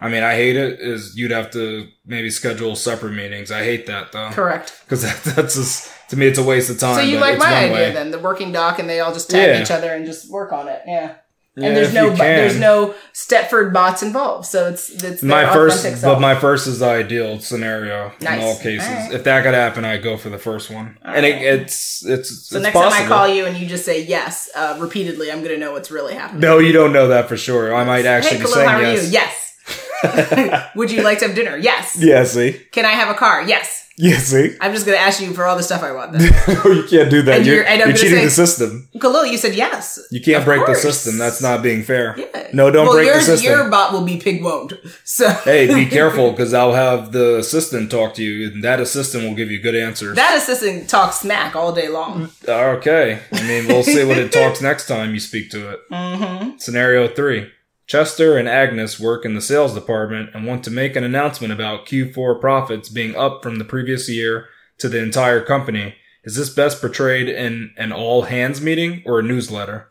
I mean I hate it, is you'd have to maybe schedule separate meetings. I hate that though. Correct. *laughs* Because that, that's just to me it's a waste of time. So you like my idea way. then, the working doc, and they all just tag Yeah. each other and just work on it. Yeah. Yeah, and there's no bu- there's no Stepford bots involved, so it's it's my first authentic but my first is the ideal scenario Nice. in all cases. Alright. If that could happen, I'd go for the first one. and it, it's it's so it's next possible. time I call you and you just say yes uh, repeatedly, I'm gonna know what's really happening. No, you don't know that for sure. I might actually hey, be Khalil, saying how are yes. you? Yes. *laughs* Would you like to have dinner? Yes. *laughs* Yeah. Can I have a car? Yes. *laughs* Yeah, see? I'm just gonna ask you for all the stuff I want. Then. *laughs* you can't do that. And You're, you're- and you're cheating say- the system. Khalil, you said yes. You can't break the system. That's not being fair. Yeah. No, don't well, break your, the system. Your bot will be pig won't. So hey, be *laughs* careful because I'll have the assistant talk to you, and that assistant will give you good answers. that assistant talks smack all day long. okay. I mean, we'll see what it talks next time you speak to it. Mm-hmm. Scenario three. Chester and Agnes work in the sales department and want to make an announcement about Q4 profits being up from the previous year to the entire company. Is this best portrayed in an all hands meeting or a newsletter?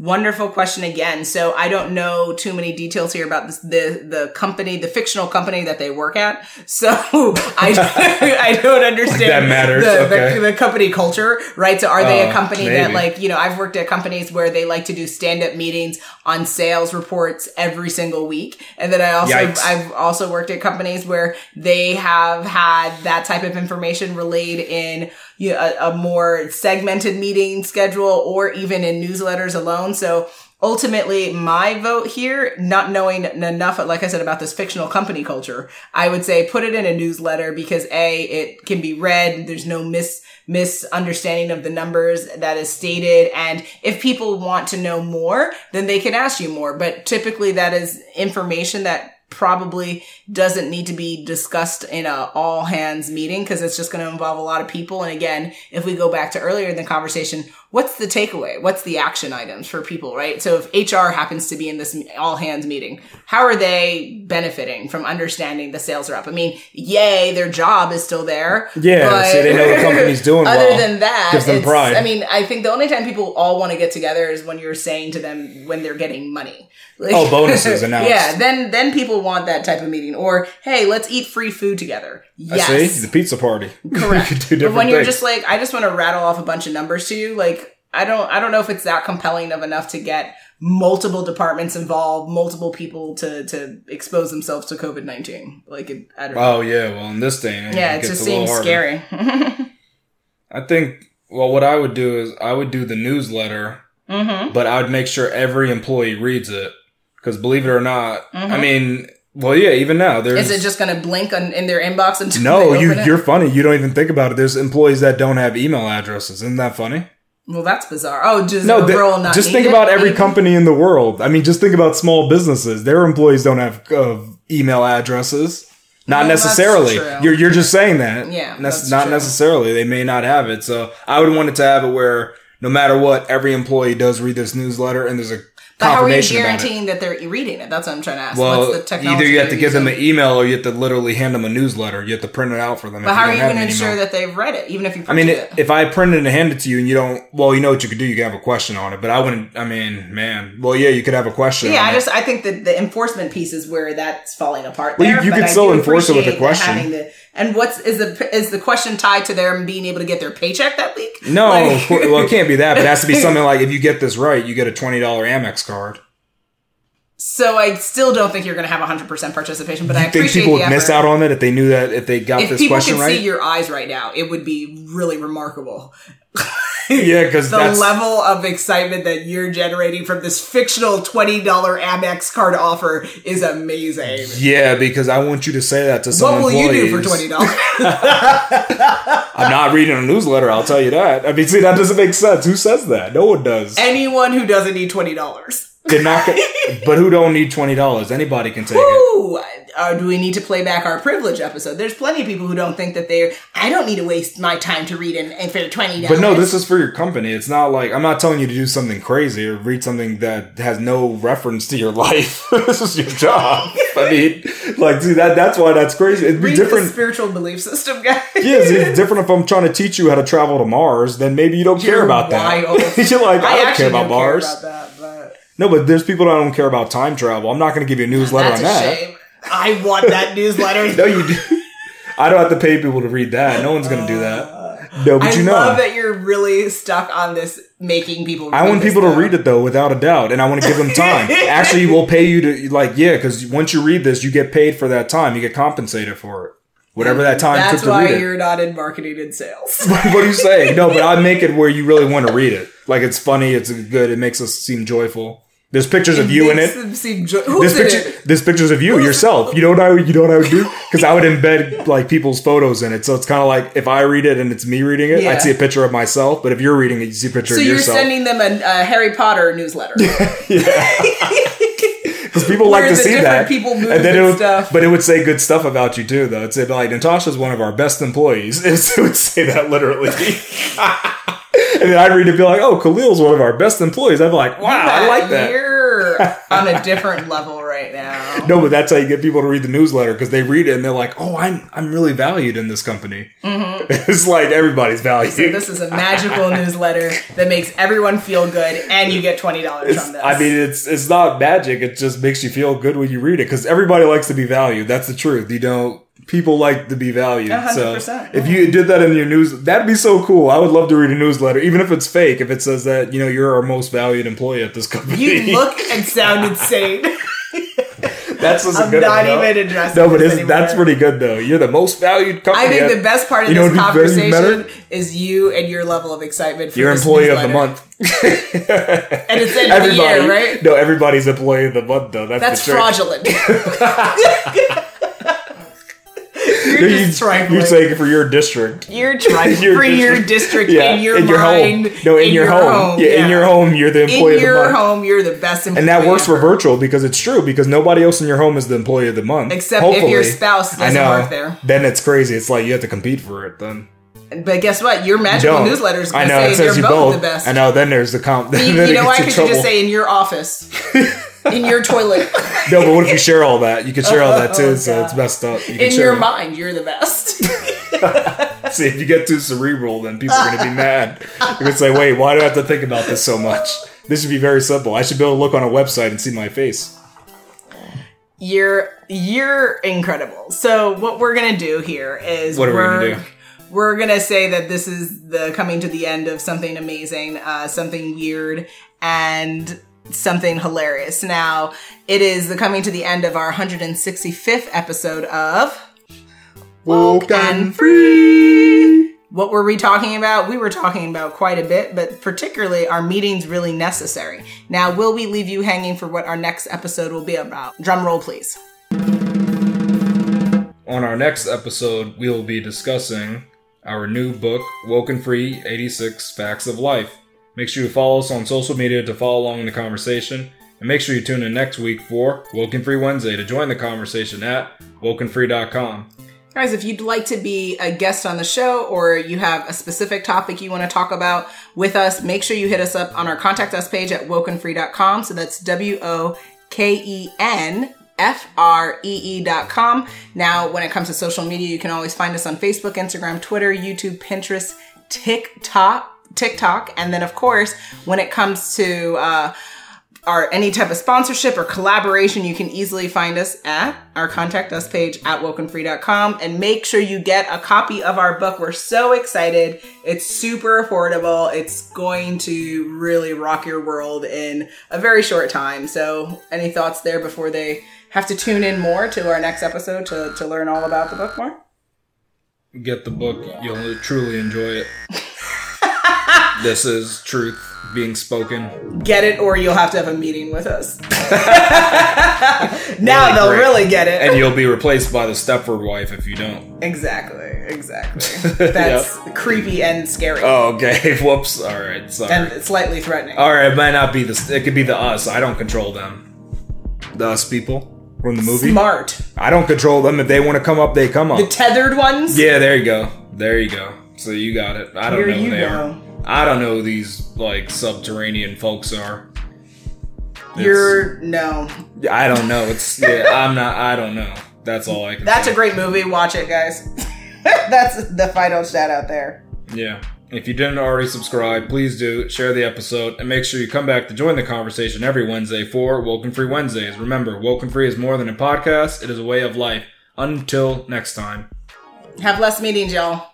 Wonderful question again. So I don't know too many details here about this, the the company, the fictional company that they work at. *laughs* So I *laughs* I don't understand That matters, the, okay. the, the company culture, right? So are they a Oh, company that like you know I've worked at companies where they like to do stand up meetings on sales reports every single week, and then I also Yikes. I've also worked at companies where they have had that type of information relayed in you know, a, a more segmented meeting schedule or even in newsletters alone. So ultimately my vote here, not knowing enough, like I said, about this fictional company culture, I would say put it in a newsletter because A, it can be read. There's no mis, misunderstanding of the numbers that is stated. And if people want to know more, then they can ask you more. But typically that is information that probably doesn't need to be discussed in a all hands meeting because it's just going to involve a lot of people. And again, if we go back to earlier in the conversation, what's the takeaway? What's the action items for people, right? So if HR happens to be in this all hands meeting, how are they benefiting from understanding the sales rep? I mean, yay, their job is still there. Yeah, see, they know the *laughs* company's doing Other well. than that, Gives them pride. I mean, I think the only time people all want to get together is when you're saying to them when they're getting money. Like- Oh, *laughs* bonuses announced. yeah, then then people want that type of meeting. Or hey, let's eat free food together. I Yes, see the pizza party. correct. *laughs* You could do but when you're just like, I just want to rattle off a bunch of numbers to you, like I don't I don't know if it's that compelling of enough to get multiple departments involved, multiple people to to expose themselves to COVID nineteen. Like it, I don't know. oh yeah, well in this day, age, yeah, it gets just seems scary. *laughs* I think. Well, what I would do is I would do the newsletter, hmm but I would make sure every employee reads it. Because believe it or not, I Mhm. mean, well, yeah, even now there's Is it just going to blink on, in their inbox until *laughs* no. You it? you're funny. You don't even think about it. There's employees that don't have email addresses. Isn't that funny? Well, that's bizarre. Oh, just No, th- overall not just think about every company in the world. I mean, just think about small businesses. Their employees don't have uh, email addresses. Not that's necessarily. You're you're just saying that. Yeah, Nec- that's not true. necessarily. They may not have it. So I would want it to have it where no matter what, every employee does read this newsletter, and there's a But how are you confirmation about it. guaranteeing that they're reading it? That's what I'm trying to ask. Well, What's the technology either you have to give them an email or you have to literally hand them a newsletter. You have to print it out for them. But how you are you going to ensure that they've read it, even if you? I mean, it, if I print it and hand it to you and you don't, well, you know what you could do. You can have a question on it, but I wouldn't. I mean, man, well, yeah, you could have a question. Yeah, I it. just I think that the enforcement piece is where that's falling apart. Well, you- there, you could I still enforce it with a question. having the- and what's is the is the question tied to them being able to get their paycheck that week? No, Like- well, it can't be that. But it has to be *laughs* something like if you get this right, you get a twenty dollar Amex card. so I still don't think you're going to have 100 percent participation. But I think people would miss out on it if they knew that if they got if this people question could right? see your eyes right now, it would be really remarkable. *laughs* yeah, because the level of excitement that you're generating from this fictional $20 Amex card offer is amazing. yeah, because I want you to say that to some What will you do for $20? *laughs* I'm not reading a newsletter. I'll tell you that. I mean, see, that doesn't make sense. Who says that? No one does. Anyone who doesn't need $20. They're not. Gonna, but who don't need twenty dollars? Anybody can take it. Ooh, uh, do we need to play back our privilege episode? There's plenty of people who don't think that they're. I don't need to waste my time to read and, and for twenty dollars. But no, this is for your company. It's not like I'm not telling you to do something crazy or read something that has no reference to your *laughs* life. this is your job. *laughs* I mean, like, see that that's why that's crazy. It'd be read different. spiritual belief system, guys. Yes, it's *laughs* different if I'm trying to teach you how to travel to Mars. Then maybe you don't care You're about wild. that. You're like, I, don't care about don't Mars. Care about No, but there's people that don't care about time travel. I'm not going to give you a newsletter that's on a that. shame. I want that *laughs* newsletter. No, you do. I don't have to pay people to read that. No one's going to do that. Uh, no, but I you know. I love that you're really stuck on this making people. Read I want people to read it though, without a doubt, and I want to give them time. *laughs* Actually, we'll pay you to like yeah, because once you read this, you get paid for that time. You get compensated for it, whatever that time That's took to why read it. you're not in marketing and sales. *laughs* what are you saying? No, but I make it where you really want to read it. Like it's funny, it's good, it makes us seem joyful. There's pictures of you in it. them seem jo- Who's There's picture, it? there's pictures of you yourself. You know what I would- you know what I would do? Because I would embed like people's photos in it. So it's kind of like if I read it and it's me reading it, Yeah. I'd see a picture of myself. But if you're reading it, you see a picture So of you're sending them a, Harry Potter newsletter. *laughs* *laughs* Because people like to see that. people and then it would, stuff. But it would say good stuff about you too, though. It'd say like Natasha's one of our best employees. *laughs* It would say that literally. And then I'd read it and be like, oh, Khalil's one of our best employees. I'd be like, wow, I like that. You're on a *laughs* different level right now. No, but that's how you get people to read the newsletter because they read it and they're like, "Oh, I'm I'm really valued in this company." *laughs* it's like everybody's valued. Mm-hmm. So this is a magical newsletter that makes everyone feel good, and you get twenty dollars from this. I mean, it's it's not magic. It just makes you feel good when you read it because everybody likes to be valued. That's the truth. You know, people like to be valued. A hundred So percent, if you did that in your news, that'd be so cool. I would love to read a newsletter, even if it's fake. If it says that you know you're our most valued employee at this company, you look and sound *laughs* insane. that's just I'm good not one, even addressing. No, but that's pretty good though. You're the most valued company. I think at- the best part of You know this what would be very conversation is you and your level of excitement for Your employee of the month. *laughs* and it's end the year, right? No, everybody's employee of the month though. That's, That's fraudulent. *laughs* You're just you, trifling. you're saying for your district. You're trying *laughs* Your for your district. district Yeah, in your in your mind. home. No, in, your, home. Yeah, in your home, you're the employee In of the your month. home, you're the best employee. And that works for virtual because it's true because nobody else in your home is the employee of the month. Except if your spouse doesn't know. work there. Then it's crazy. It's like you have to compete for it. Then But guess what? Your magical newsletter is going to say it says they're you both both. the best. I know. Then there's the comp. *laughs* You, then you know in Because you just say in your office, *laughs* in your toilet, *laughs* no, but what if you share all that? You can share all that too, Oh, so it's messed up. You in your it. mind, you're the best. *laughs* See, if you get too cerebral, then people are going to be mad. They're going to say, wait, why do I have to think about this so much? This should be very simple. I should be able to look on a website and see my face. You're you're incredible. So what we're gonna do here is What are we we're, gonna do? We're gonna say that this is the coming to the end of something amazing, uh, something weird, and something hilarious. Now it is the coming to the end of our 165th episode of Woke and Free. What were we talking about? We were talking about quite a bit, but particularly our meetings really necessary. Now, will we leave you hanging for what our next episode will be about? Drum roll, please. On our next episode, we will be discussing our new book, Woken Free 86 Facts of Life. Make sure you follow us on social media to follow along in the conversation. And make sure you tune in next week for Woken Free Wednesday to join the conversation at wokenfree.com. Guys, if you'd like to be a guest on the show or you have a specific topic you want to talk about with us, make sure you hit us up on our contact us page at wokenfree.com. So that's W O K E N F R E E dot com. Now, when it comes to social media, you can always find us on Facebook, Instagram, Twitter, YouTube, Pinterest, TikTok, TikTok, and then of course, when it comes to uh, our any type of sponsorship or collaboration, you can easily find us at our contact us page at wokenfree.com and make sure you get a copy of our book. We're so excited. It's super affordable. It's going to really rock your world in a very short time. So, any thoughts there before they have to tune in more to our next episode to, to learn all about the book more? Get the book, you'll truly enjoy it. This is truth being spoken. Get it, or you'll have to have a meeting with us. *laughs* now Really they'll great. really get it. And you'll be replaced by the Stepford wife if you don't. exactly, exactly. *laughs* That's creepy and scary, Oh, okay. *laughs* Whoops. All right. Sorry. and slightly threatening. All right. It might not be the. It could be the us. I don't control them. The us people from the movie. Smart. I don't control them. If they want to come up, they come up. The tethered ones. yeah. There you go. There you go. So you got it. I don't Here know who you they go. are. I don't know who these like subterranean folks are. It's- You're no. I don't know. It's. *laughs* Yeah. I'm not. I don't know. That's all I can. That's say. a great movie. Watch it, guys. *laughs* That's the final shout out there. Yeah. If you didn't already subscribe, please do share the episode and make sure you come back to join the conversation every Wednesday for Woken Free Wednesdays. Remember, Woken Free is more than a podcast, it is a way of life. Until next time. Have less meetings, y'all.